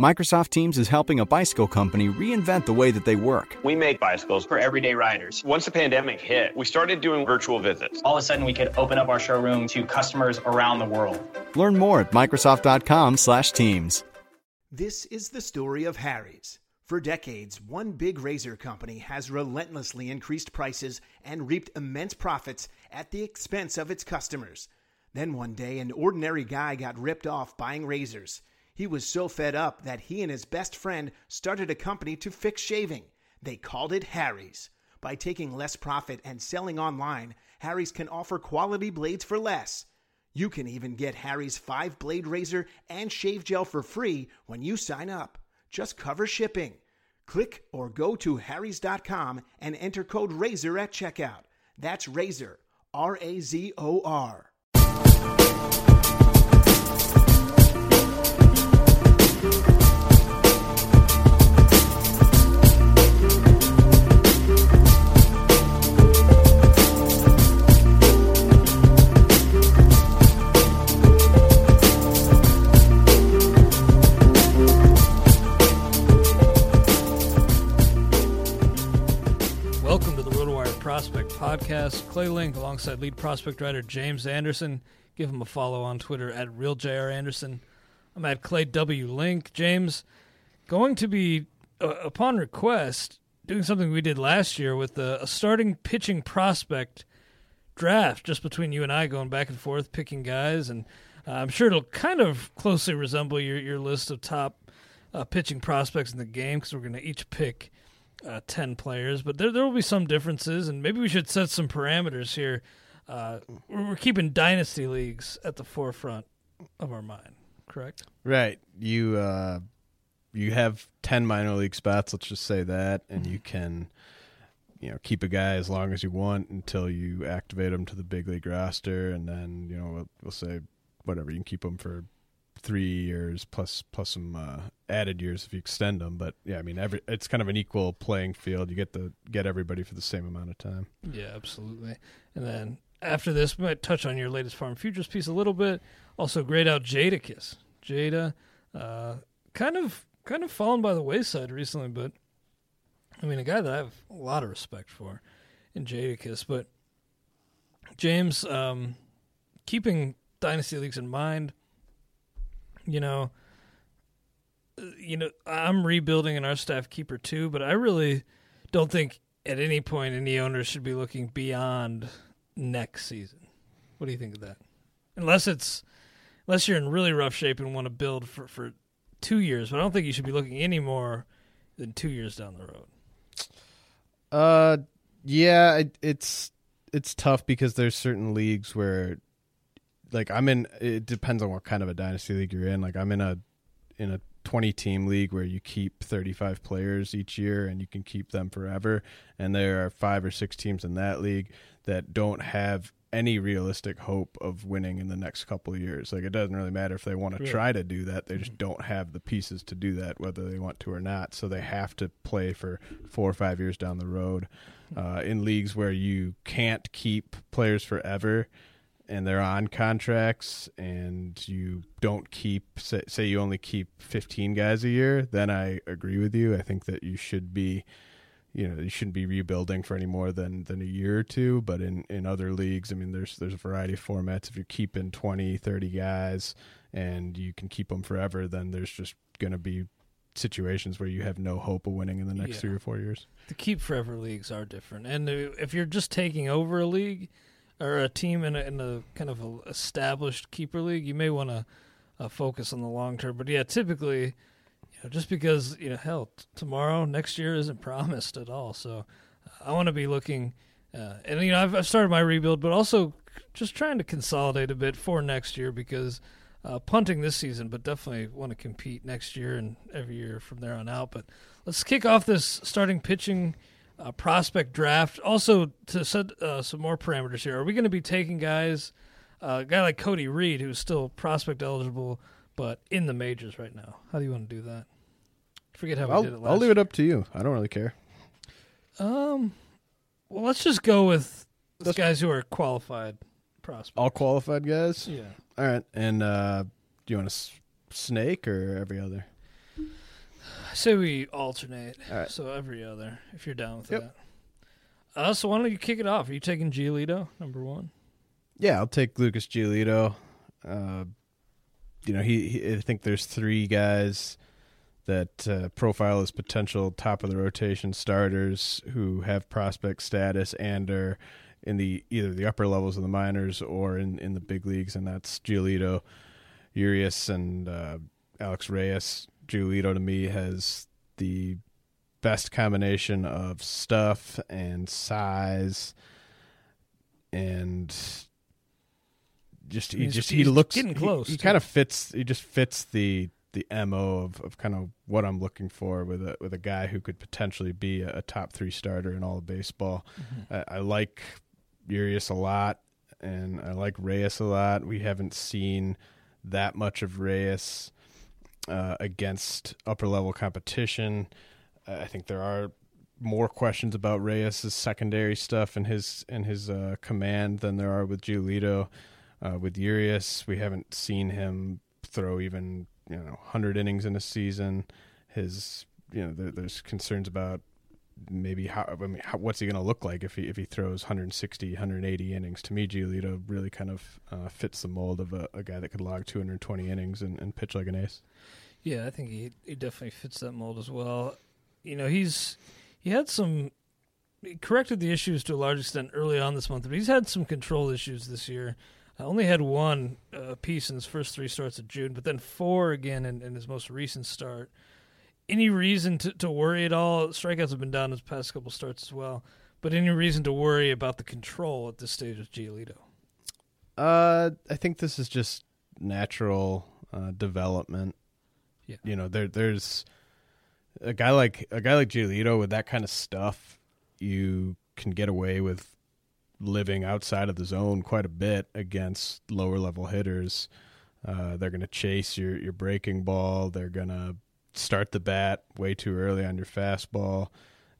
Microsoft Teams is helping a bicycle company reinvent the way that they work. We make bicycles for everyday riders. Once the pandemic hit, we started doing virtual visits. All of a sudden, we could open up our showroom to customers around the world. Learn more at Microsoft.com/Teams. This is the story of Harry's. For decades, one big razor company has relentlessly increased prices and reaped immense profits at the expense of its customers. Then one day, an ordinary guy got ripped off buying razors. He was so fed up that he and his best friend started a company to fix shaving. They called it Harry's. By taking less profit and selling online, Harry's can offer quality blades for less. You can even get Harry's 5 blade razor and shave gel for free when you sign up. Just cover shipping. Click or go to harrys.com and enter code RAZOR at checkout. That's RAZOR, R A Z O R. Podcast. Clay Link alongside lead prospect writer James Anderson. Give him a follow on Twitter at RealJRAnderson. I'm at Clay W. Link. James, going to be, uh, upon request, doing something we did last year with a, a starting pitching prospect draft just between you and I going back and forth picking guys. And uh, I'm sure it'll kind of closely resemble your, your list of top uh, pitching prospects in the game because we're going to each pick uh, 10 players, but there, there will be some differences, and maybe we should set some parameters here. Uh, we're, keeping dynasty leagues at the forefront of our mind, correct? Right. You uh you have 10 minor league spots, let's just say that, and you can you know, keep a guy as long as you want until you activate him to the big league roster and then, you know, we'll, we'll say whatever, you can keep him for 3 years plus plus some uh added years if you extend them, but yeah, I mean every it's kind of an equal playing field. You get the get everybody for the same amount of time. Yeah, absolutely. And then after this, we might touch on your latest farm futures piece a little bit. Also, grade out Jadakiss. Jada, uh, kind of kind of fallen by the wayside recently, but I mean, a guy that I have a lot of respect for in Jadakiss. But James, um, keeping dynasty leagues in mind, you know, uh, you know, I'm rebuilding an our staff keeper too, but I really don't think at any point any owner should be looking beyond next season. What do you think of that? Unless it's unless you're in really rough shape and want to build for for two years, but I don't think you should be looking any more than two years down the road. Uh, yeah, it, it's it's tough because there's certain leagues where, like I'm in. It depends on what kind of a dynasty league you're in. Like I'm in a in a 20 team league where you keep 35 players each year and you can keep them forever. And there are five or six teams in that league that don't have any realistic hope of winning in the next couple of years. Like it doesn't really matter if they want to try to do that; they just don't have the pieces to do that, whether they want to or not. So they have to play for four or five years down the road. Uh, in leagues where you can't keep players forever, and they're on contracts, and you don't keep say, say you only keep fifteen guys a year, then I agree with you. I think that you should be you know you shouldn't be rebuilding for any more than than a year or two but in in other leagues i mean there's there's a variety of formats if you're keeping 20 30 guys and you can keep them forever then there's just going to be situations where you have no hope of winning in the next Yeah. three or four years the keep forever leagues are different, and if you're just taking over a league or a team in a, in a kind of a established keeper league, you may want to uh, focus on the long term. But yeah, typically, you know, just because you know, hell, t- tomorrow, next year isn't promised at all. So uh, I want to be looking, uh, and you know, I've, I've started my rebuild, but also just trying to consolidate a bit for next year because. Uh, punting this season, but definitely want to compete next year and every year from there on out. But let's kick off this starting pitching uh, prospect draft. Also, to set uh, some more parameters here, are we going to be taking guys, uh, a guy like Cody Reed, who's still prospect eligible, but in the majors right now? How do you want to do that? Forget how we did it I'll, last I'll leave it up to you i don't really care Um, well, let's just go with That's- guys who are qualified prospects. all qualified guys Yeah. all right and uh do you want a s- snake or every other I say we alternate, All right. so every other, if you're down with Yep. that. Uh, so why don't you kick it off? Are you taking Giolito, number one? Yeah, I'll take Lucas Giolito. Uh, you know, he, he. I think there's three guys that uh, profile as potential top of the rotation starters who have prospect status and are in the either the upper levels of the minors or in, in the big leagues, and that's Giolito, Urias, and uh, Alex Reyes. Giolito to me has the best combination of stuff and size and just he He's- just he looks getting he- close, He, too. kind of fits. He just fits the the mo of, of kind of what I'm looking for with a with a guy who could potentially be a, a top three starter in all of baseball. Mm-hmm. I, I like Urias a lot, and I like Reyes a lot. We haven't seen that much of Reyes uh, against upper level competition. Uh, I think there are more questions about Reyes' secondary stuff and his and his uh, command than there are with Giolito. Uh, with Urias, we haven't seen him throw even you know 100 innings in a season. His you know there, there's concerns about maybe how I mean how, what's he going to look like if he if he throws 160 180 innings. To me, Giolito really kind of uh, fits the mold of a, a guy that could log 220 innings and, and pitch like an ace. Yeah, I think he he definitely fits that mold as well. You know, he's he had some he corrected the issues to a large extent early on this month, but he's had some control issues this year. I only had one uh, piece in his first three starts of June, but then four again in, in his most recent start. Any reason to, to worry at all? Strikeouts have been down his past couple starts as well, but any reason to worry about the control at this stage of Giolito? Uh, I think this is just natural uh, development. Yeah. You know, there there's a guy like a guy like Giolito with that kind of stuff. You can get away with living outside of the zone quite a bit against lower level hitters. Uh, they're going to chase your your breaking ball. They're going to start the bat way too early on your fastball.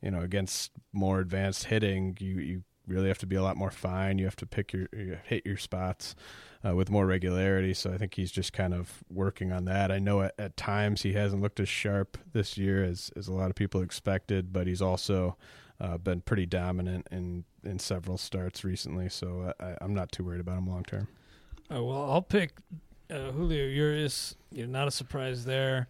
You know, against more advanced hitting, you you really have to be a lot more fine. You have to pick your, you hit your spots uh, with more regularity. So I think he's just kind of working on that. I know at, at times he hasn't looked as sharp this year as as a lot of people expected, but he's also uh, been pretty dominant in in several starts recently. So I, I'm not too worried about him long term. Oh, well, I'll pick uh, Julio Urias. You're not a surprise there.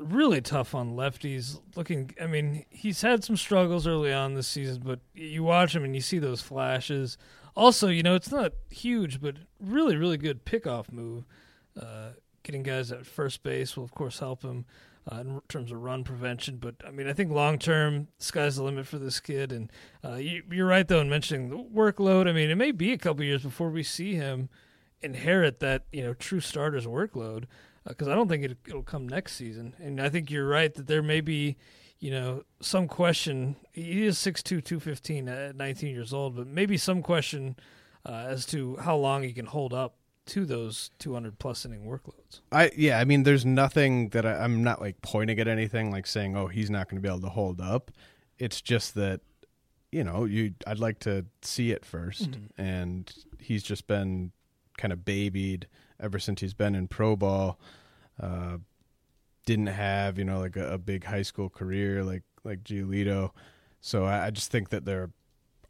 Really tough on lefties. Looking, I mean, he's had some struggles early on this season, but you watch him and you see those flashes. Also, you know, it's not huge, but really, really good pickoff move. Uh, getting guys at first base will, of course, help him uh, in terms of run prevention. But I mean, I think long term, sky's the limit for this kid. And uh, you, you're right though in mentioning the workload. I mean, it may be a couple years before we see him inherit that you know true starter's workload because I don't think it, it'll come next season. And I think you're right that there may be you know some question. He is 6'2", 215 at 19 years old, but maybe some question uh, as to how long he can hold up to those 200 plus inning workloads. I yeah, I mean, there's nothing that I, I'm not like pointing at anything like saying, oh, he's not going to be able to hold up. It's just that you know, you I'd like to see it 1st Mm-hmm. and he's just been kind of babied ever since he's been in pro ball. Uh, didn't have you know like a, a big high school career like like Giolito, so I, I just think that there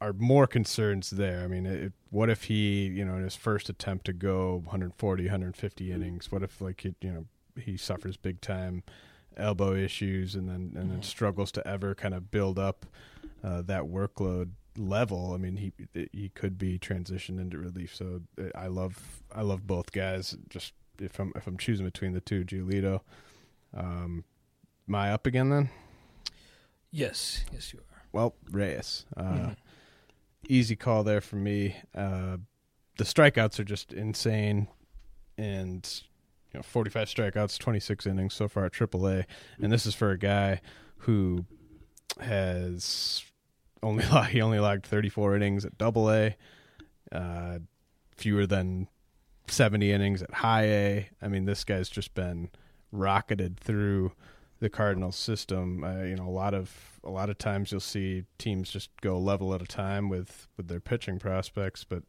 are more concerns there. I mean, it, what if he you know in his first attempt to go 140, 150 innings? What if like it, you know he suffers big time elbow issues and then and then struggles to ever kind of build up uh, that workload level. I mean, he he could be transitioned into relief. So uh, I love I love both guys. Just if I'm if I'm choosing between the two, Giolito. Um, am I up again then? Yes, yes, you are. Well, Reyes. Uh, Mhm. Easy call there for me. Uh, the strikeouts are just insane, and you know, 45 strikeouts, 26 innings so far at AAA, and this is for a guy who has only he only logged 34 innings at Double A, uh, fewer than 70 innings at High A. I mean, this guy's just been rocketed through the Cardinals system. Uh, you know, a lot of a lot of times you'll see teams just go level at a time with with their pitching prospects, but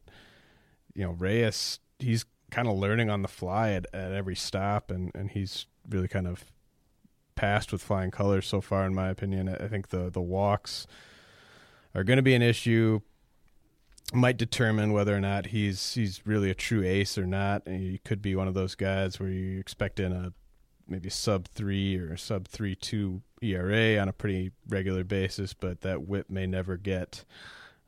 you know, Reyes he's kind of learning on the fly at, at every stop, and and he's really kind of passed with flying colors so far, in my opinion. I I think the the walks are going to be an issue. Might determine whether or not he's he's really a true ace or not. And he could be one of those guys where you expect in a maybe sub three or sub three two ERA on a pretty regular basis, but that whip may never get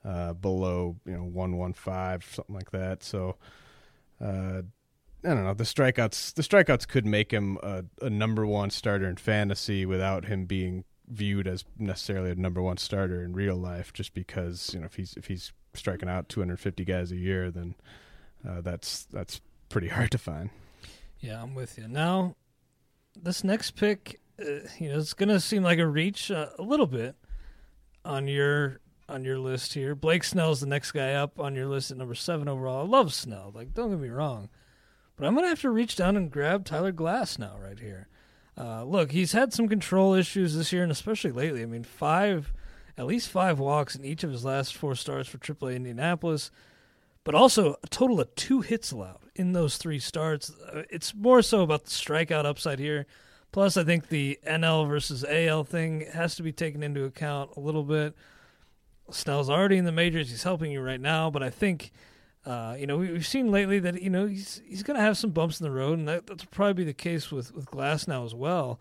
uh, below you know one one five something like that. So uh, I don't know the strikeouts. The strikeouts could make him a, a number one starter in fantasy without him being viewed as necessarily a number one starter in real life. Just because you know if he's if he's striking out 250 guys a year, then uh, that's that's pretty hard to find. Yeah, I'm with you. Now, this next pick, uh, you know, it's going to seem like a reach uh, a little bit on your on your list here. Blake Snell's the next guy up on your list at number seven overall. I love Snell. Like, don't get me wrong, but I'm going to have to reach down and grab Tyler Glasnow right here. Uh, look, he's had some control issues this year, and especially lately. I mean, five, at least five walks in each of his last four starts for AAA Indianapolis but also a total of two hits allowed in those three starts. Uh, It's more so about the strikeout upside here. Plus, I think the NL versus AL thing has to be taken into account a little bit. Snell's already in the majors; he's helping you right now. But I think, uh, you know, we, we've seen lately that you know he's he's going to have some bumps in the road, and that, that's probably be the case with with Glasnow as well.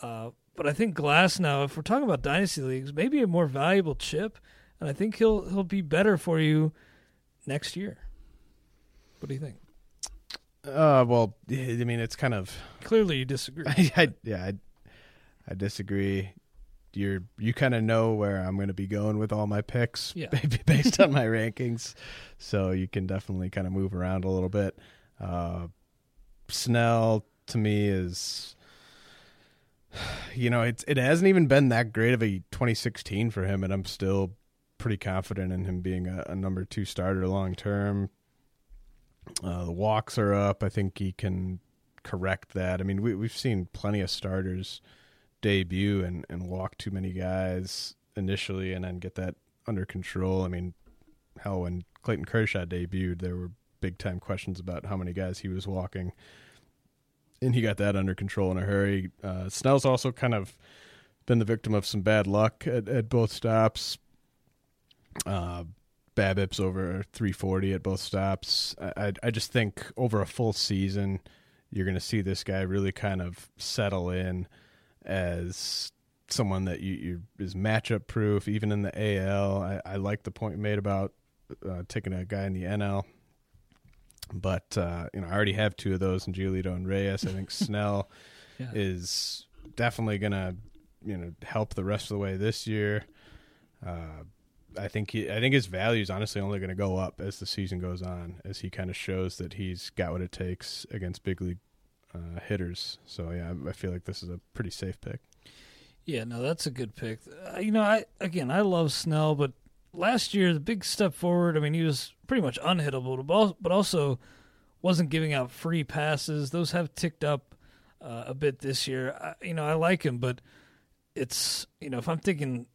Uh, but I think Glasnow, if we're talking about dynasty leagues, maybe a more valuable chip, and I think he'll he'll be better for you next year. What do you think? Uh, well, I mean, it's kind of Clearly, you disagree. I, I, yeah, I, I disagree. You're you kind of know where I'm going to be going with all my picks, Yeah. based on my rankings. So you can definitely kind of move around a little bit. Uh, Snell to me is, you know, it's it hasn't even been that great of a 2016 for him, and I'm still pretty confident in him being a, a number two starter long term. Uh, the walks are up. I think he can correct that. I mean, we we've seen plenty of starters debut and and walk too many guys initially, and then get that under control. I mean, hell, when Clayton Kershaw debuted, there were big time questions about how many guys he was walking, and he got that under control in a hurry. Uh, Snell's also kind of been the victim of some bad luck at, at both stops. Uh, BABIP's over 340 at both stops. I, I I just think over a full season, you're going to see this guy really kind of settle in as someone that you, you is matchup proof, even in the AL. I, I like the point you made about uh, taking a guy in the NL, but uh, you know I already have two of those in Giolito and Reyes. I think Snell Yeah. is definitely going to you know help the rest of the way this year. Uh, I think he, I think his value is honestly only going to go up as the season goes on, as he kind of shows that he's got what it takes against big league uh, hitters. So yeah, I feel like this is a pretty safe pick. Yeah, no, that's a good pick. Uh, you know, I again, I love Snell, but last year the big step forward. I mean, he was pretty much unhittable, but also wasn't giving out free passes. Those have ticked up uh, a bit this year. I, you know, I like him, but it's you know, if I'm thinking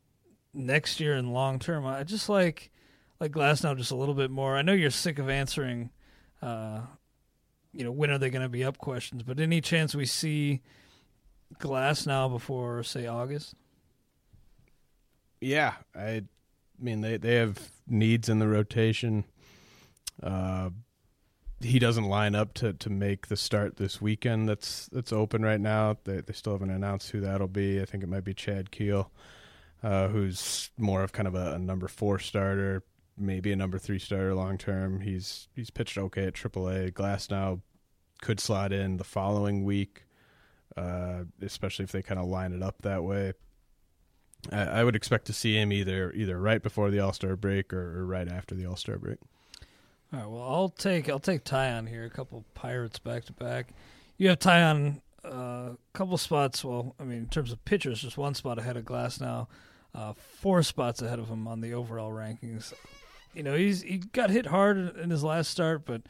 next year and long term, I just like like Glasnow just a little bit more. I know you're sick of answering, uh, you know, when are they going to be up questions, but any chance we see Glasnow before say August? Yeah, I mean they they have needs in the rotation. Uh, he doesn't line up to, to make the start this weekend. That's that's open right now. They they still haven't announced who that'll be. I think it might be Chad Keel, uh, who's more of kind of a, a, number four starter, maybe a number three starter long term. He's he's pitched okay at AAA. Glasnow could slot in the following week, uh, especially if they kind of line it up that way. I, I, would expect to see him either either right before the All Star break or, or right after the All Star break. All right. Well, I'll take I'll take Taillon here. A couple Pirates back to back. You have Taillon a uh, couple spots. Well, I mean, in terms of pitchers, just one spot ahead of Glasnow. Uh, four spots ahead of him on the overall rankings. You know, he's he got hit hard in his last start, but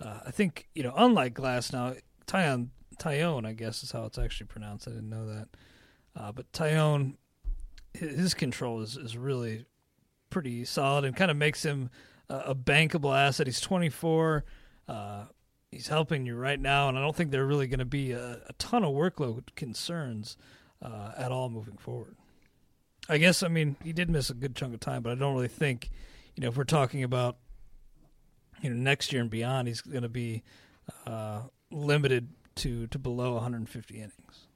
uh, I think you know, unlike Glasnow, Taillon Taillon, I guess is how it's actually pronounced. I didn't know that, uh, but Taillon, his control is is really pretty solid and kind of makes him a bankable asset. He's 24. Uh, he's helping you right now, and I don't think there are really going to be a, a, ton of workload concerns uh, at all moving forward. I guess I mean he did miss a good chunk of time, but I don't really think you know if we're talking about you know next year and beyond, he's going to be uh, limited to to below 150 innings.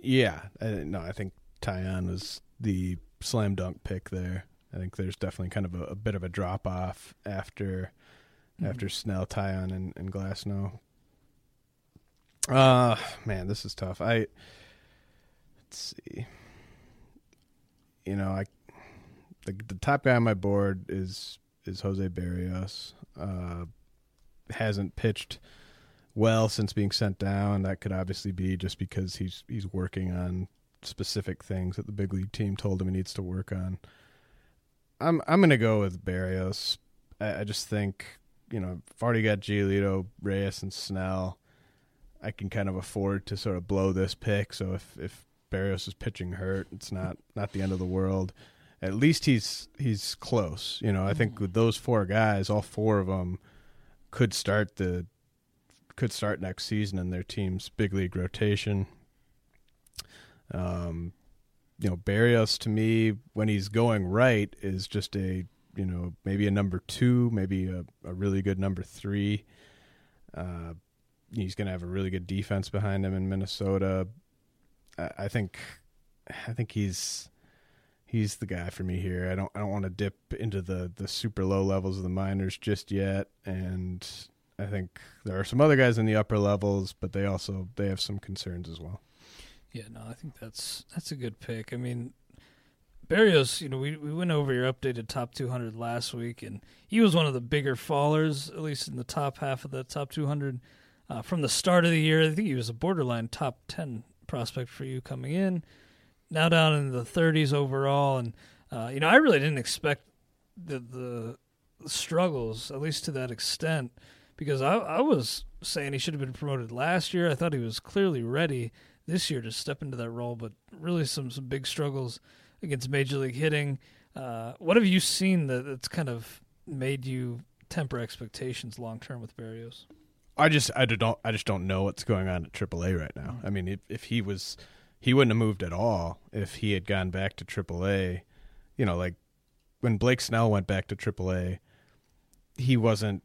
Yeah, I, no, I think Taillon was the slam dunk pick there. I think there's definitely kind of a, a bit of a drop off after mm-hmm. after Snell, Taillon, and, and Glasnow. Uh man, this is tough. I let's see. You know, I the the top guy on my board is is Jose Berrios. Uh, hasn't pitched well since being sent down. That could obviously be just because he's he's working on specific things that the big league team told him he needs to work on. I'm I'm gonna go with Berrios. I, I just think you know I've already got Giolito, Reyes, and Snell. I can kind of afford to sort of blow this pick. So if if Berrios is pitching hurt, it's not not the end of the world. At least he's he's close. You know, I think with those four guys, all four of them could start the could start next season in their team's big league rotation. Um, you know, Berrios to me when he's going right is just a you know maybe a number two, maybe a, a really good number three. Uh, he's going to have a really good defense behind him in Minnesota. I, I think, I think he's he's the guy for me here. I don't I don't want to dip into the the super low levels of the minors just yet, and I think there are some other guys in the upper levels, but they also they have some concerns as well. Yeah, no, I think that's that's a good pick. I mean, Berrios, you know, we we went over your updated top 200 last week, and he was one of the bigger fallers, at least in the top half of the top 200 uh, from the start of the year. I think he was a borderline top 10 prospect for you coming in. Now down in the 30s overall, and uh, you know, I really didn't expect the the struggles, at least to that extent, because I I was saying he should have been promoted last year. I thought he was clearly ready this year to step into that role, but really some some big struggles against major league hitting. Uh, what have you seen that, that's kind of made you temper expectations long term with Berrios? I just I don't I just don't know what's going on at AAA right now. Mm-hmm. I mean, if, if he was he wouldn't have moved at all if he had gone back to AAA. You know, like when Blake Snell went back to AAA, he wasn't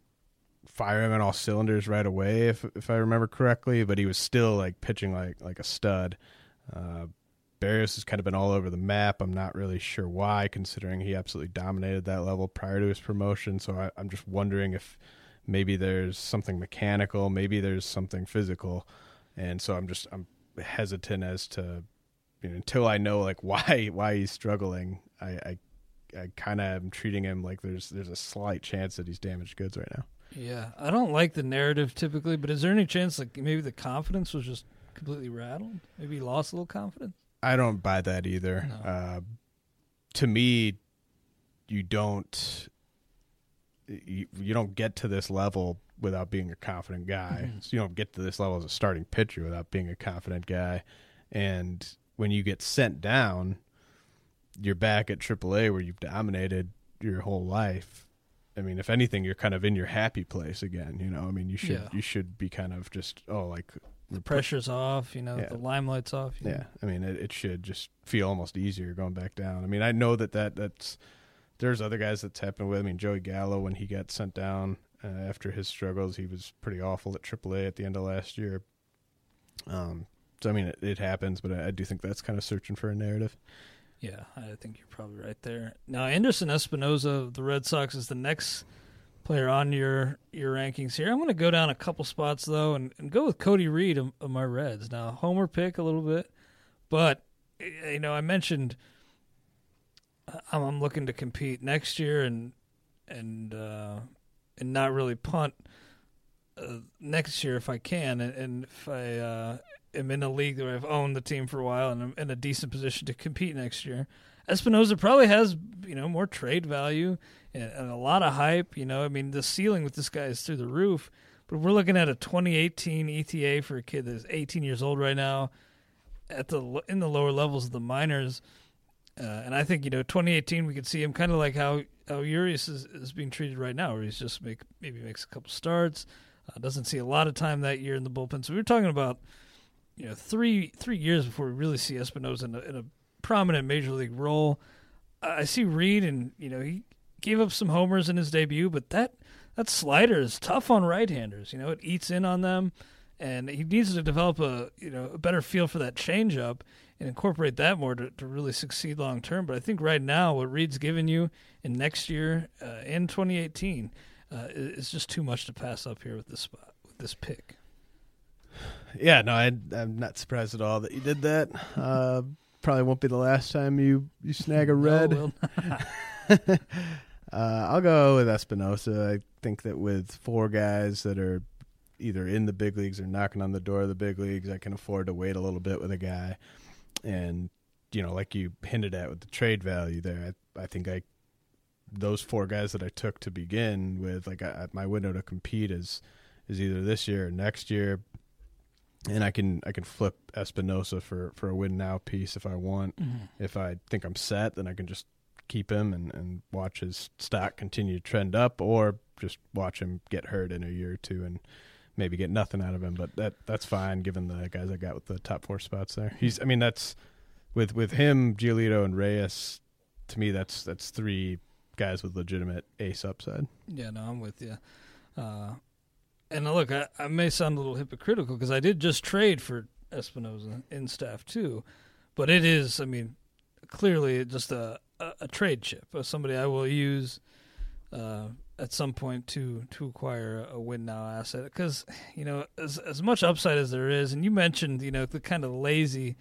firing on all cylinders right away, if if I remember correctly. But he was still like pitching like like a stud. Uh, Berrios has kind of been all over the map. I'm not really sure why, considering he absolutely dominated that level prior to his promotion. So I, I'm just wondering if maybe there's something mechanical, maybe there's something physical, and so I'm just I'm hesitant as to you know, until I know like why why he's struggling. I, I I kind of am treating him like there's there's a slight chance that he's damaged goods right now. Yeah, I don't like the narrative typically, but is there any chance like maybe the confidence was just completely rattled? Maybe he lost a little confidence. I don't buy that either. No. Uh, to me, you don't you, you don't get to this level without being a confident guy. Mhm. So you don't get to this level as a starting pitcher without being a confident guy. And when you get sent down, you're back at AAA where you've dominated your whole life. I mean, if anything, you're kind of in your happy place again. You know, I mean, you should Yeah. you should be kind of just oh, like The pressure's off, you know, Yeah. the limelight's off. you know. yeah, I mean, it, it should just feel almost easier going back down. I mean, I know that, that that's there's other guys that's happened with. I mean, Joey Gallo when he got sent down uh, after his struggles, he was pretty awful at AAA at the end of last year. Um, so I mean, it, it happens, but I, I do think that's kind of searching for a narrative. Yeah, I think you're probably right there. Now, Anderson Espinoza of the Red Sox is the next player on your your rankings here. I'm going to go down a couple spots though, and, and go with Cody Reed of, of my Reds. Now, homer pick a little bit, but you know, I mentioned uh, I'm, I'm looking to compete next year and and uh, and not really punt uh, next year if I can, and, and if I uh, am in a league where I've owned the team for a while and I'm in a decent position to compete next year. Espinoza probably has you know more trade value and, and a lot of hype. You know, I mean the ceiling with this guy is through the roof. But we're looking at a 2018 ETA for a kid that's 18 years old right now, at the in the lower levels of the minors. Uh, and I think you know 2018 we could see him kind of like how how Urias is, is being treated right now, where he's just make maybe makes a couple starts, uh, doesn't see a lot of time that year in the bullpen. So we were talking about you know three three years before we really see Espinoza in a, in a prominent major league role. I I see Reed, and you know he gave up some homers in his debut, but that that slider is tough on right-handers. You know it eats in on them, and he needs to develop a you know a better feel for that changeup and incorporate that more to, to really succeed long term. But I think right now what Reed's given you in next year uh, in 2018 uh, is just too much to pass up here with this spot with this pick. Yeah, no, I, I'm not surprised at all that you did that. Uh, probably won't be the last time you you snag a red. No, uh, I'll go with Espinoza. I think that with four guys that are either in the big leagues or knocking on the door of the big leagues, I can afford to wait a little bit with a guy. And you know, like you hinted at with the trade value there, I, I think I those four guys that I took to begin with, like I, my window to compete is is either this year or next year, and I can I can flip Espinoza for for a win now piece if I want. Mm-hmm. If I think I'm set, then I can just keep him and, and watch his stock continue to trend up, or just watch him get hurt in a year or two and maybe get nothing out of him. But that that's fine given the guys I got with the top four spots there. He's I mean that's with with him, Giolito and Reyes. To me, that's that's three guys with legitimate ace upside. Yeah, no, I'm with you. Uh, and look, I, I may sound a little hypocritical because I did just trade for Espinoza in staff too, but it is, I mean, clearly just a, a, a trade chip, uh, somebody I will use uh, at some point to to acquire a win now asset. Because you know, as as much upside as there is, and you mentioned, you know, the kind of lazy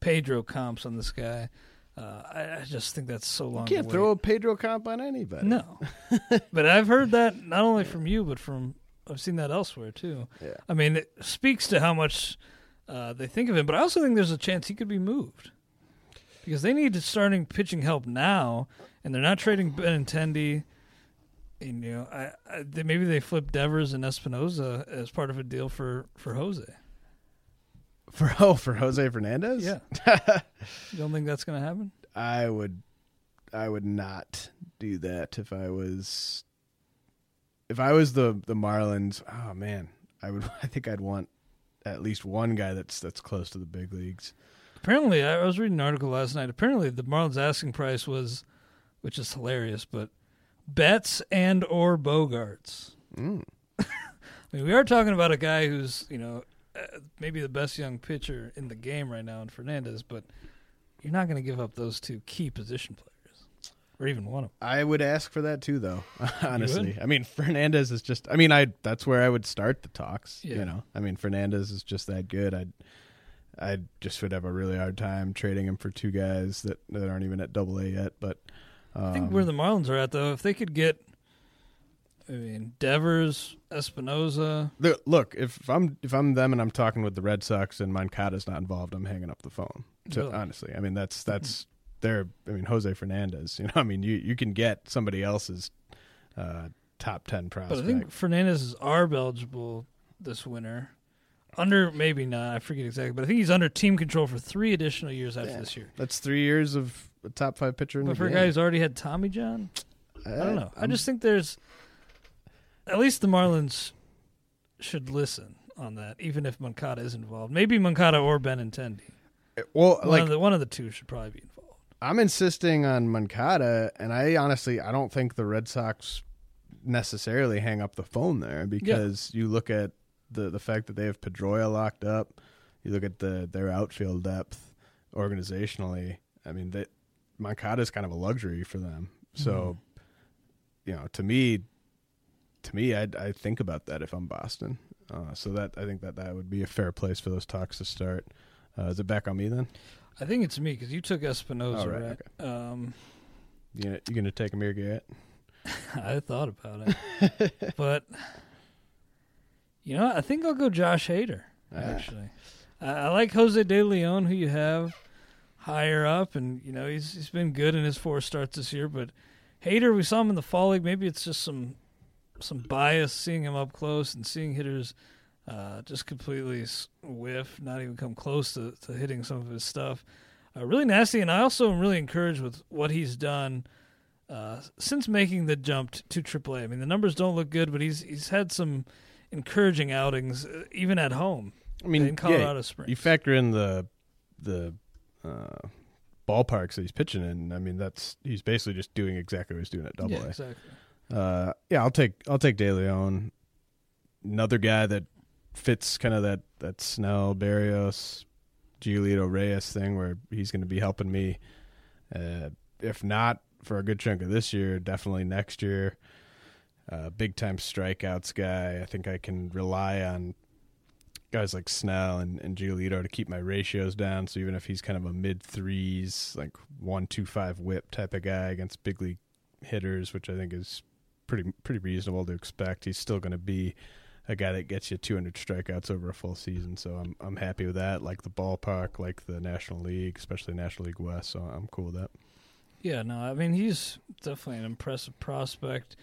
Pedro comps on this guy. Uh, I, I just think that's so long. You can't throw a Pedro comp on anybody. No, but I've heard that not only from you, but from I've seen that elsewhere too. Yeah. I mean, it speaks to how much uh, they think of him. But I also think there's a chance he could be moved because they need starting pitching help now, and they're not trading Benintendi. And, you know, I, I they, maybe they flip Devers and Espinoza as part of a deal for for Jose. For oh, for Jose Fernandez? Yeah. You don't think that's going to happen? I would I would not do that if I was if I was the the Marlins, oh man, I would I think I'd want at least one guy that's that's close to the big leagues. Apparently, I was reading an article last night. Apparently, the Marlins' asking price was, which is hilarious, but Betts and or Bogaerts. Mm. I mean, we are talking about a guy who's you know uh, maybe the best young pitcher in the game right now in Fernandez, but you're not going to give up those two key position players, or even one of them. I would ask for that too though, honestly. I mean, Fernandez is just I mean, I that's where I would start the talks, Yeah. you know. I mean, Fernandez is just that good. I'd I just would have a really hard time trading him for two guys that, that aren't even at double A yet, but I think where the Marlins are at though, if they could get, I mean, Devers, Espinoza. Look, if I'm if I'm them and I'm talking with the Red Sox and Moncada's not involved, I'm hanging up the phone. To, Really? Honestly, I mean that's that's their. I mean Jose Fernandez. You know, I mean you you can get somebody else's uh, top ten prospect. But. I think Fernandez is arb eligible this winter. Under maybe not, I forget exactly, but I think he's under team control for three additional years after Yeah. this year. that's three years of a top five pitcher in But the for a game. guy who's already had Tommy John, I don't uh, know. I I'm- just think there's at least the Marlins should listen on that, even if Moncada is involved. Maybe Moncada or Benintendi. Uh, well One like of the one of the two should probably be involved. I'm insisting on Moncada, and I honestly I don't think the Red Sox necessarily hang up the phone there because you look at the the fact that they have Pedroia locked up, you look at the their outfield depth organizationally. I mean, that Moncada is kind of a luxury for them. So, you know, to me, to me, I I think about that if I'm Boston. Uh, so that I think that that would be a fair place for those talks to start. Uh, is it back on me then? I think it's me because you took Espinoza, Oh, right, right? Um, You gonna, you gonna take Amir Garrett? I thought about it, but you know, I think I'll go Josh Hader. Ah. Actually, I, I like Jose De Leon, who you have higher up, and you know he's he's been good in his four starts this year. But Hader, we saw him in the fall league. Maybe it's just some some bias seeing him up close and seeing hitters uh, just completely whiff, not even come close to, to hitting some of his stuff. Uh, really nasty, and I also am really encouraged with what he's done uh, since making the jump to AAA. I mean, the numbers don't look good, but he's he's had some encouraging outings, uh, even at home. I mean, in Colorado yeah, Springs. You factor in the the uh, ballparks that he's pitching in. I mean, that's he's basically just doing exactly what he's doing at Double yeah, A. exactly. Uh, yeah, I'll take I'll take De Leon. Another guy that fits kind of that that Snell Berrios, Giolito Reyes thing where he's going to be helping me. Uh, if not for a good chunk of this year, definitely next year. Uh, big time strikeouts guy. I think I can rely on guys like Snell and, and Giolito to keep my ratios down. So even if he's kind of a mid threes, like one two five whip type of guy against big league hitters, which I think is pretty pretty reasonable to expect, he's still going to be a guy that gets you 200 strikeouts over a full season. So I'm I'm happy with that. Like the ballpark, like the National League, especially National League West. So I'm cool with that. Yeah, no, I mean he's definitely an impressive prospect.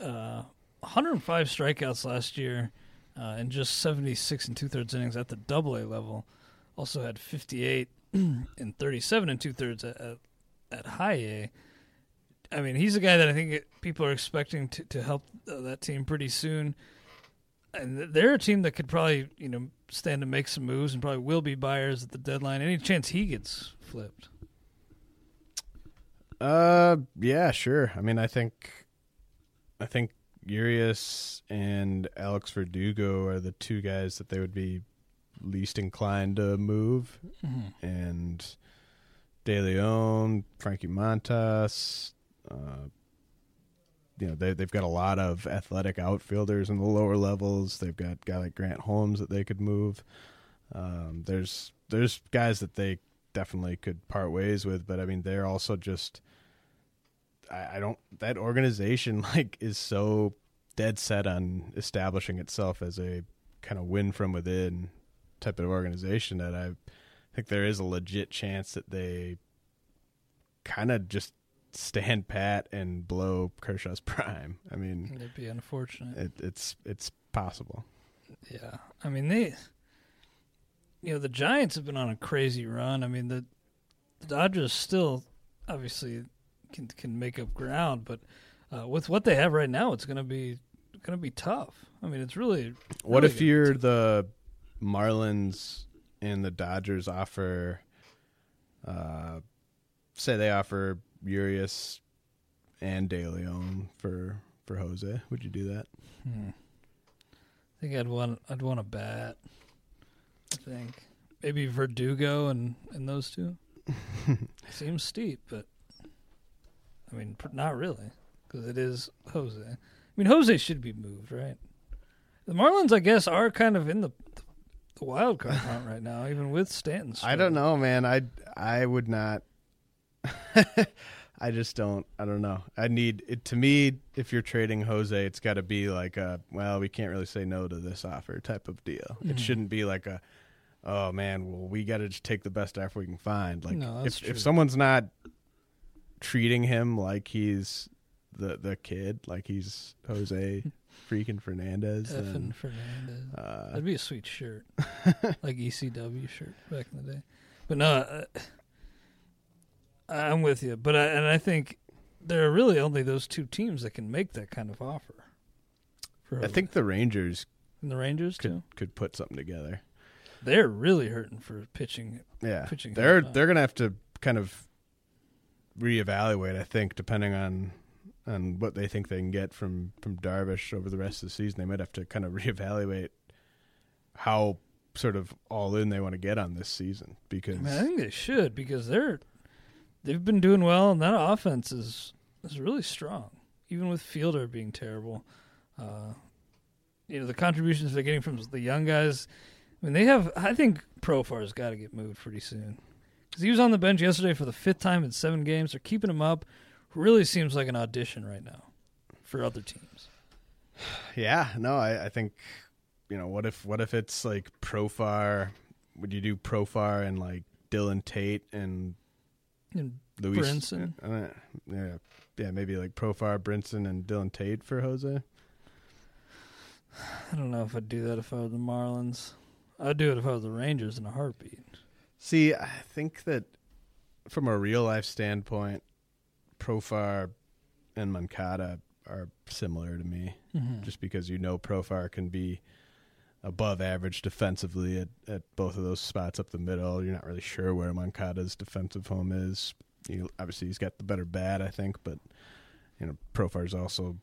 Uh, 105 strikeouts last year, uh, and just 76 and two thirds innings at the Double A level. Also had 58 and 37 and two thirds at, at at High A. I mean, he's a guy that I think people are expecting to to help uh, that team pretty soon. And they're a team that could probably, you know, stand to make some moves and probably will be buyers at the deadline. Any chance he gets flipped? Uh, yeah, sure. I mean, I think, I think Urias and Alex Verdugo are the two guys that they would be least inclined to move, and De Leon, Frankie Montas. Uh, you know, they they've got a lot of athletic outfielders in the lower levels. They've got a guy like Grant Holmes that they could move. Um, there's there's guys that they definitely could part ways with, but I mean they're also just I, I don't that organization like is so dead set on establishing itself as a kind of win from within type of organization that I think there is a legit chance that they kind of just stand pat and blow Kershaw's prime. I mean, It'd be unfortunate. it, it's it's possible. Yeah, I mean they, you know, the Giants have been on a crazy run. I mean the, the Dodgers still obviously can can make up ground, but uh, with what they have right now, it's gonna be gonna be tough. I mean, it's really. What really if you're the Marlins and the Dodgers offer, uh, say they offer Urias and De Leon for for Jose? Would you do that? Hmm. I think I'd want I'd want a bat. I think maybe Verdugo and and those two. Seems steep, but I mean, not really, because it is Jose. I mean, Jose should be moved, right? The Marlins, I guess, are kind of in the the wild card hunt right now, even with Stanton. I don't know, man. I I would not. I just don't. I don't know. I need it to me. If you're trading Jose, it's got to be like a well, we can't really say no to this offer type of deal. It Mhm. shouldn't be like a oh man, well we got to just take the best offer we can find. Like No, that's if true. if someone's not treating him like he's the the kid, like he's Jose freaking Fernandez, Effing then Fernandez. uh, That'd be a sweet shirt, like ECW shirt back in the day. But no, uh, I'm with you. But I, and I think there are really only those two teams that can make that kind of offer. I think the Rangers And the Rangers could too. could put something together. They're really hurting for pitching. Yeah, pitching they're they're gonna have to kind of reevaluate. I think depending on on what they think they can get from from Darvish over the rest of the season, they might have to kind of reevaluate how sort of all in they want to get on this season because I mean, I think they should because they're they've been doing well, and that offense is is really strong, even with Fielder being terrible. Uh, you know the contributions they're getting from the young guys. I mean, they have. I think Profar's got to get moved pretty soon because he was on the bench yesterday for the fifth time in seven games. They're keeping him up. Really seems like an audition right now for other teams. yeah, no, I, I think you know what if what if it's like Profar? Would you do Profar and like Dillon Tate and And Lewis Brinson. Uh, yeah, yeah, maybe like Profar, Brinson, and Dillon Tate for Jose. I don't know if I'd do that if I were the Marlins. I'd do it if I was the Rangers in a heartbeat. See, I think that from a real life standpoint, Profar and Moncada are similar to me, Mhm. just because you know Profar can be above average defensively at, at both of those spots up the middle. You're not really sure where Moncada's defensive home is. You, obviously, he's got the better bat, I think, but you know Profar's also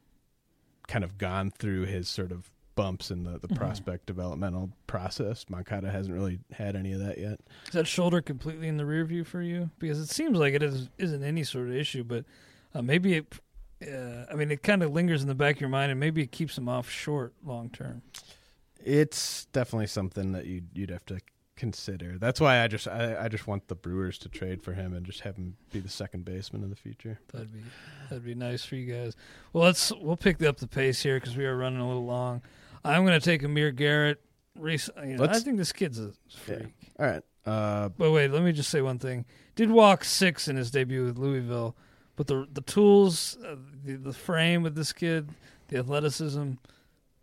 kind of gone through his sort of bumps in the, the Mhm. prospect developmental process. Moncada hasn't really had any of that yet. Is that shoulder completely in the rear view for you? Because it seems like it is, isn't any sort of issue, but uh, maybe it. Uh, I mean, it kind of lingers in the back of your mind, and maybe it keeps him off short long term. It's definitely something that you'd you'd have to consider. That's why I just I, I just want the Brewers to trade for him and just have him be the second baseman in the future. That'd be that'd be nice for you guys. Well, let's we'll pick up the pace here because we are running a little long. I'm going to take Amir Garrett. Rec- you know, I Let's- think this kid's a freak. All right. Uh, But wait, let me just say one thing. Did walk six in his debut with Louisville, but the the tools, uh, the the frame with this kid, the athleticism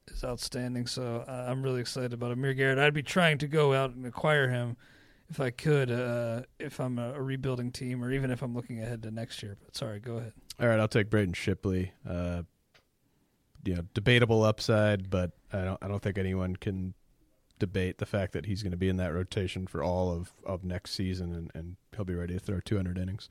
is outstanding. So uh, I'm really excited about Amir Garrett. I'd be trying to go out and acquire him if I could, uh, if I'm a, a rebuilding team, or even if I'm looking ahead to next year. But sorry, go ahead. all right. I'll take Braden Shipley. Uh, you know, debatable upside, but I don't I don't think anyone can debate the fact that he's going to be in that rotation for all of, of next season, and, and he'll be ready to throw 200 innings.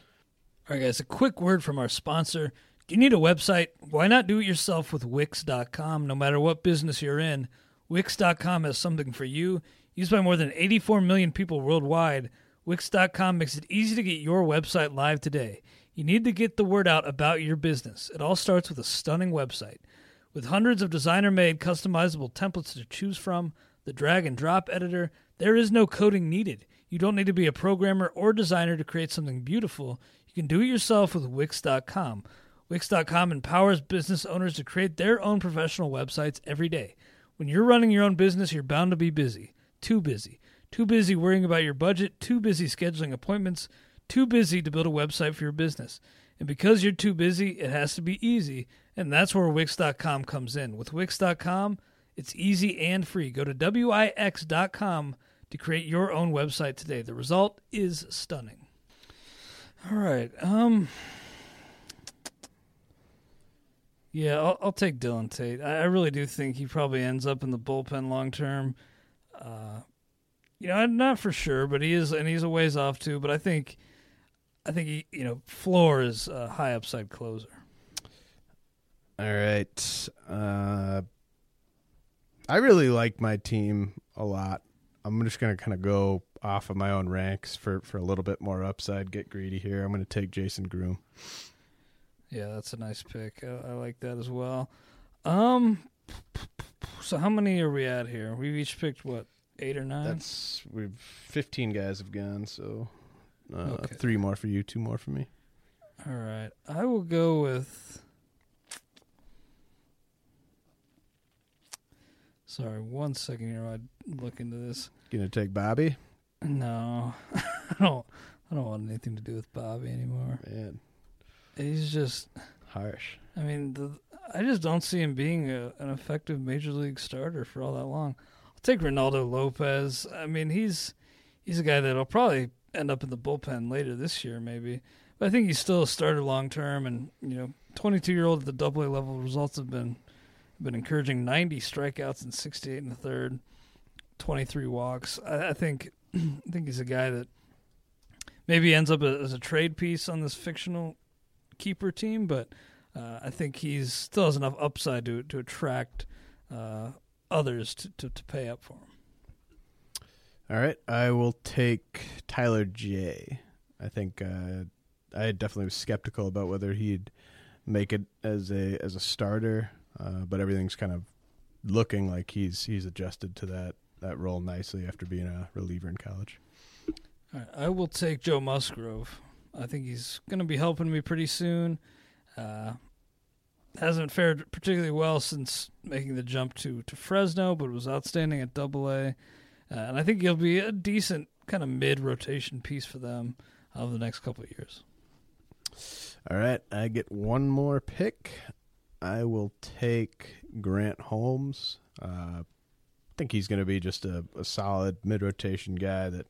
All right, guys, a quick word from our sponsor. Do you need a website? Why not do it yourself with Wix.com? No matter what business you're in, Wix.com has something for you. Used by more than 84 million people worldwide, Wix.com makes it easy to get your website live today. You need to get the word out about your business. It all starts with a stunning website. With hundreds of designer made customizable templates to choose from, the drag and drop editor, there is no coding needed. You don't need to be a programmer or designer to create something beautiful. You can do it yourself with Wix.com. Wix.com empowers business owners to create their own professional websites every day. When you're running your own business, you're bound to be busy. Too busy. Too busy worrying about your budget, too busy scheduling appointments, too busy to build a website for your business. And because you're too busy, it has to be easy, and that's where Wix.com comes in. With Wix.com, it's easy and free. Go to Wix.com to create your own website today. The result is stunning. All right. Um Yeah, I'll, I'll take Dillon Tate. I, I really do think he probably ends up in the bullpen long term. Uh, you know, not for sure, but he is, and he's a ways off too. But I think, I think he, you know, floor is a high upside closer. All right. Uh, I really like my team a lot. I'm just going to kind of go off of my own ranks for, for a little bit more upside, get greedy here. I'm going to take Jason Groome. Yeah, that's a nice pick. I, I like that as well. Um, so how many are we at here? We've each picked what eight or nine. That's we've 15 guys have gone, so uh, Okay. three more for you, two more for me. All right. I will go with. Sorry, one second here. I look into this. Gonna take Bobby? No, I don't. I don't want anything to do with Bobby anymore. Man, He's just. harsh. I mean, the, I just don't see him being a, an effective major league starter for all that long. I'll take Reynaldo Lopez. I mean, he's he's a guy that'll probably end up in the bullpen later this year, maybe. But I think he's still a starter long term, and you know, 22 year old at the Double A level results have been been encouraging. 90 strikeouts and 68 in the third, 23 walks. I, I think I think he's a guy that maybe ends up as a trade piece on this fictional keeper team, but uh, I think he's still has enough upside to to attract uh, others to, to, to pay up for him. All right, I will take Tyler Jay I think uh, I definitely was skeptical about whether he'd make it as a as a starter, uh, but everything's kind of looking like he's he's adjusted to that that role nicely after being a reliever in college. Right, I will take Joe Musgrove. I think he's going to be helping me pretty soon. Uh, hasn't fared particularly well since making the jump to, to Fresno, but was outstanding at Double A. Uh, and I think he'll be a decent kind of mid rotation piece for them over the next couple of years. All right, I get one more pick. I will take Grant Holmes. Uh, I think he's going to be just a, a solid mid rotation guy that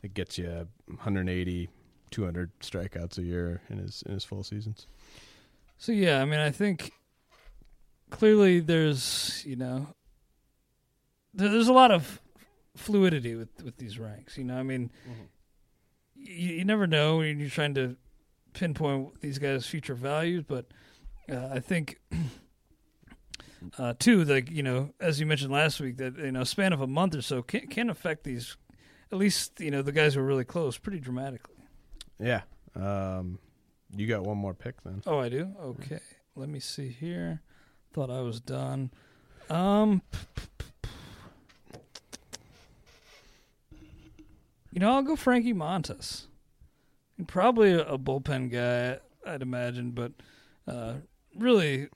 that gets you 180, 200 strikeouts a year in his in his full seasons. So yeah, I mean, I think clearly there's you know there, there's a lot of fluidity with with these ranks. You know, I mean, you, you never know when you're trying to pinpoint these guys' future values, but uh, I think. Uh, too, like you know, as you mentioned last week, that you know, span of a month or so can can affect these, at least you know, the guys who are really close, pretty dramatically. Yeah. Um, you got one more pick then. Oh, I do. Okay, let me see here. Thought I was done. Um, you know, I'll go Frankie Montas. Probably a, a bullpen guy, I'd imagine, but uh, really,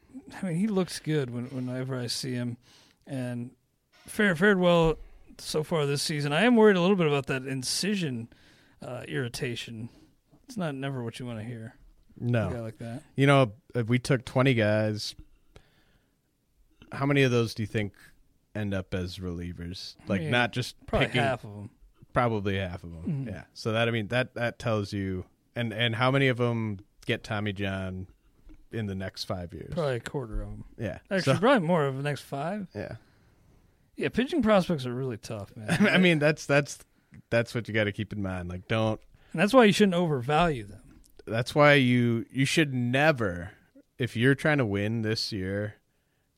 I mean, he looks good when, whenever I see him, and fared fared well so far this season. I am worried a little bit about that incision uh, irritation. It's not never what you want to hear. No. Guy like that. You know, if we took 20 guys, how many of those do you think end up as relievers? Like, mean, not just Probably picking, half of them. Probably half of them. Mhm. Yeah. So that I mean that that tells you, and and how many of them get Tommy John in the next five years? Probably a quarter of them. Yeah. Actually, So- probably more of the next five. yeah. Yeah, pitching prospects are really tough, man. I mean that's that's that's what you got to keep in mind. Like, don't. and that's why you shouldn't overvalue them. That's why you you should never, if you're trying to win this year,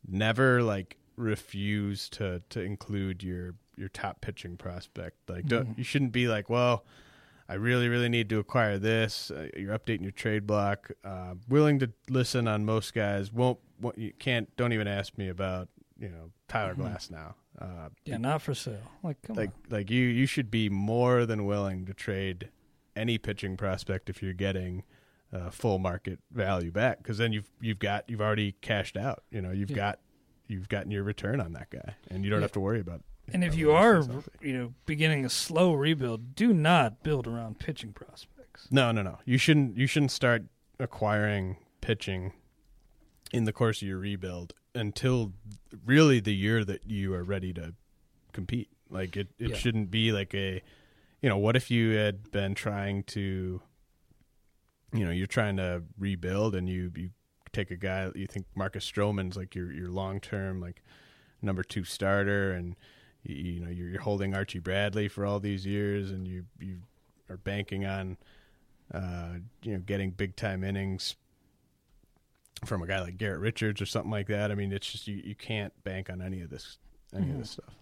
never like refuse to to include your your top pitching prospect. Like, don't Mhm. you shouldn't be like, well, I really really need to acquire this. Uh, you're updating your trade block. Uh, willing to listen on most guys. Won't, won't you can't don't even ask me about you know Tyler Mhm. Glasnow. Uh, Yeah, not for sale. Like, come like on. like you you should be more than willing to trade any pitching prospect if you're getting uh, full market value back because then you've you've got you've already cashed out you know you've Yeah. got you've gotten your return on that guy and you don't Yeah. have to worry about And if you are, rest of the you know, beginning a slow rebuild, do not build around pitching prospects. no no no you shouldn't you shouldn't start acquiring pitching in the course of your rebuild until really the year that you are ready to compete like it, it Yeah. shouldn't be like a you know what if you had been trying to you know you're trying to rebuild and you you take a guy you think Marcus Stroman's like your your long term like number two starter and you, you know you're, you're holding Archie Bradley for all these years and you you are banking on uh, you know getting big time innings from a guy like Garrett Richards or something like that. I mean, it's just you, you can't bank on any of this any of Mhm. this stuff.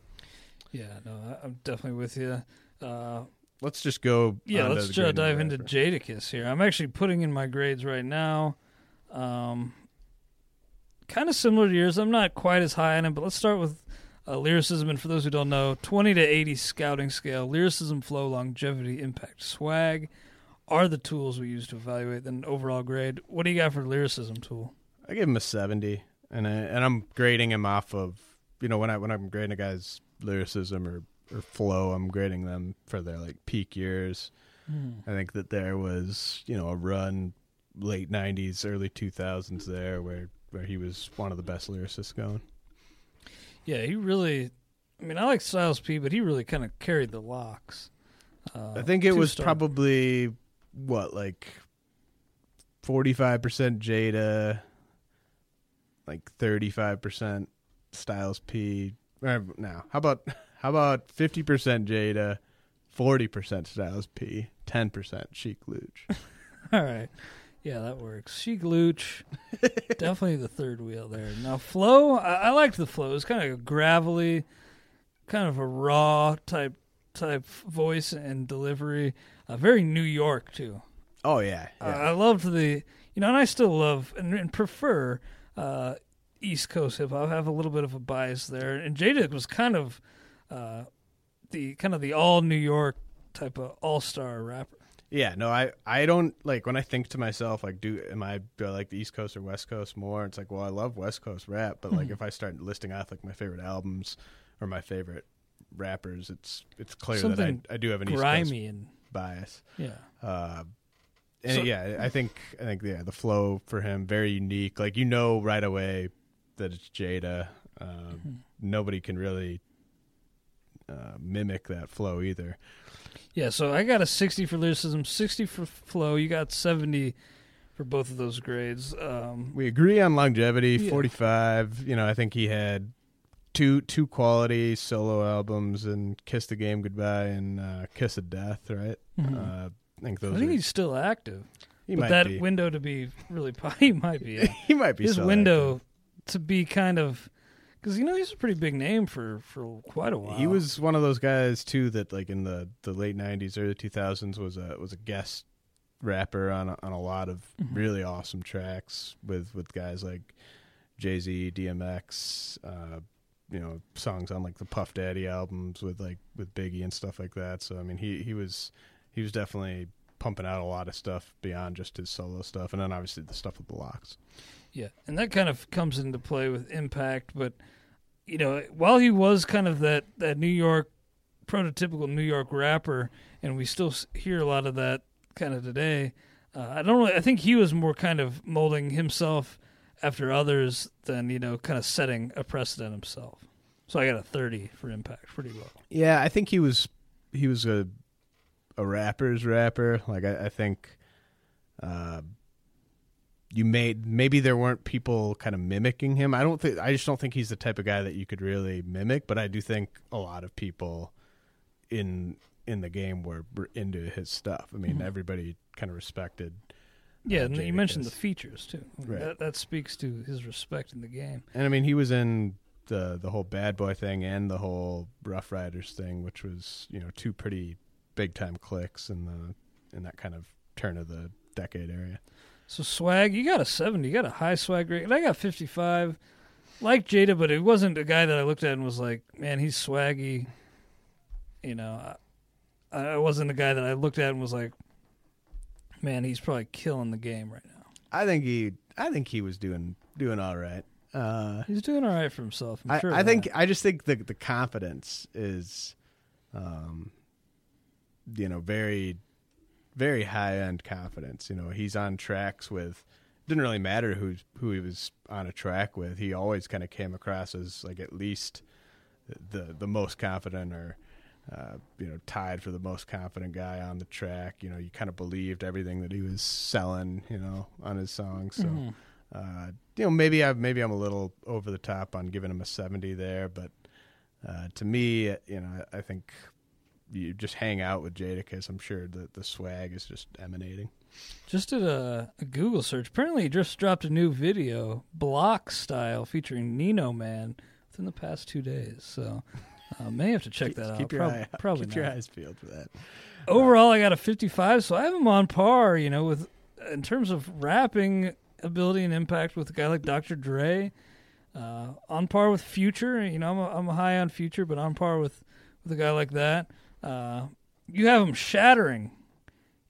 Yeah, no, I'm definitely with you. Uh, Let's just go. yeah, let's try dive into. Jadakiss here. I'm actually putting in my grades right now. Um, kind of similar to yours. I'm not quite as high on him, but let's start with uh, lyricism. And for those who don't know, 20 to 80 scouting scale, lyricism, flow, longevity, impact, swag. are the tools we use to evaluate an overall grade. What do you got for lyricism tool? I give him a seventy, and I and I'm grading him off of you know when I when I'm grading a guy's lyricism or or flow, I'm grading them for their like peak years. I think that there was you know a run late '90s, early 2000s there where where he was one of the best lyricists going. Yeah, he really. I mean, I like Styles P, but he really kind of carried the LOX. Uh, I think it was two-star. probably what like forty five percent Jada, like thirty five percent Styles P. Or, now, how about how about fifty percent Jada, forty percent Styles P, ten percent Sheek Louch. All right. Yeah, that works. Sheek Louch, definitely the third wheel there. Now, flow, I, I liked the flow. It was kind of gravelly, kind of a raw type type voice and delivery. Uh, very New York too. Oh yeah, Uh, I loved the, you know, and I still love and, and prefer uh, East Coast hip hop. I have a little bit of a bias there, and Jada was kind of uh, the kind of the all New York type of all star rapper. Yeah, no, I, I don't like when I think to myself like, do am I do I like the East Coast or West Coast more? It's like, well, I love West Coast rap, but like Mhm. if I start listing off like my favorite albums or my favorite rappers, it's it's clear Something that I, I do have an East Coast and bias. yeah. Uh, and So- yeah, I think I think yeah, the flow for him very unique. Like you know right away that it's Jada. Uh, Mm-hmm. Nobody can really uh, mimic that flow either. Yeah, so I got a 60 for lyricism, 60 for flow. You got 70 for both of those grades. Um, We agree on longevity. Yeah. Forty five. You know, I think he had two two quality solo albums and "Kiss the Game Goodbye" and uh, "Kiss of Death." Right. Mhm. Uh, I think those. I think are, he's still active. he but might that be. window to be really, he might be. Yeah. he might be His window to be kind of, because you know he's a pretty big name for for quite a while. He was one of those guys too that like in the, the late '90s, early 2000s was a was a guest rapper on a, on a lot of Mhm. really awesome tracks with with guys like Jay Z, DMX, uh, you know, songs on like the Puff Daddy albums with like with Biggie and stuff like that. So I mean, he he was he was definitely pumping out a lot of stuff beyond just his solo stuff, and then obviously the stuff with the LOX. Yeah, and that kind of comes into play with Impact. But you know, while he was kind of that that New York prototypical New York rapper, and we still hear a lot of that kind of today. Uh, I don't really. I think he was more kind of molding himself after others than you know, kind of setting a precedent himself. So I got a thirty for Impact, pretty low. Yeah, I think he was he was a a rapper's rapper. Like I, I think uh, you made maybe there weren't people kind of mimicking him. I don't think I just don't think he's the type of guy that you could really mimic. But I do think a lot of people in in the game were, were into his stuff. I mean, Mhm. everybody kind of respected. Yeah, uh, and you mentioned the features too. Right. That that speaks to his respect in the game. And I mean, he was in the the whole Bad Boy thing and the whole Ruff Ryders thing, which was you know two pretty big time clicks in the in that kind of turn of the decade area. So swag, you got a seventy. You got a high swag rate, and I got fifty-five. Like Jada, but it wasn't a guy that I looked at and was like, "Man, he's swaggy." You know, I, I wasn't a guy that I looked at and was like, "Man, he's probably killing the game right now." I think he I think he was doing doing all right. Uh, He's doing all right for himself. I'm I, sure. I think. I just think the the confidence is, um, you know, very, very high end confidence. You know, he's on tracks with. Didn't really matter who who he was on a track with. He always kind of came across as like at least the the most confident or. Uh, you know, tied for the most confident guy on the track. You know, you kind of believed everything that he was selling. You know, on his songs. So, Mhm. uh, you know, maybe I maybe I'm a little over the top on giving him a 70 there, but uh, to me, you know, I think you just hang out with Jadakiss. I'm sure that the swag is just emanating. Just did a, a Google search. Apparently, he just dropped a new video, block style, featuring Nino Man within the past two days. So, uh, may have to check keep, that out. Keep your Prob- eye, probably keep your eyes peeled for that. Overall, I got a 55, so I have him on par, you know, with in terms of rapping ability and impact with a guy like Dr. Dre. Uh, on par with Future, you know, I'm, a, I'm high on Future, but on par with, with a guy like that. Uh, you have him shattering,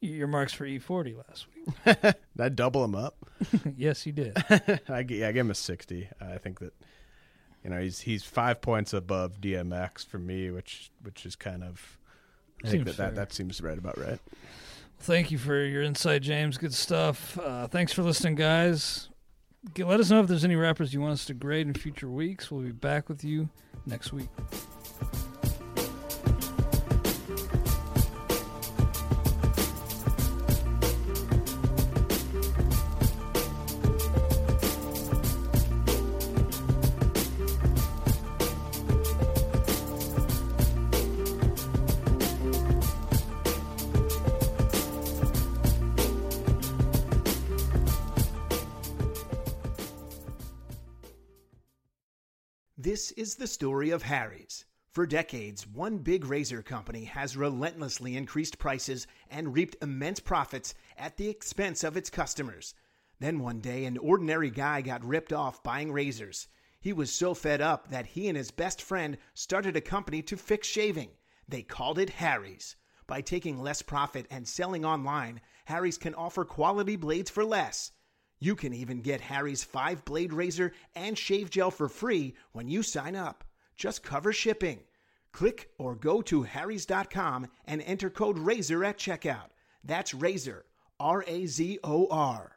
your marks for E40 last week. Did I double him up? yes, you did. I, yeah, I gave him a 60. I think that you know he's he's five points above DMX for me, which which is kind of I think Seems that, that fair. that seems right about right. Thank you for your insight, James. Good stuff. Uh, thanks for listening, guys. Get, let us know if there's any rappers you want us to grade in future weeks. We'll be back with you next week. Is the story of Harry's. For decades, one big razor company has relentlessly increased prices and reaped immense profits at the expense of its customers. Then one day, an ordinary guy got ripped off buying razors. He was so fed up that he and his best friend started a company to fix shaving. They called it Harry's. By taking less profit and selling online, Harry's can offer quality blades for less. You can even get Harry's 5 blade razor and shave gel for free when you sign up. Just cover shipping. Click or go to harrys.com and enter code RAZOR at checkout. That's RAZOR, R A Z O R.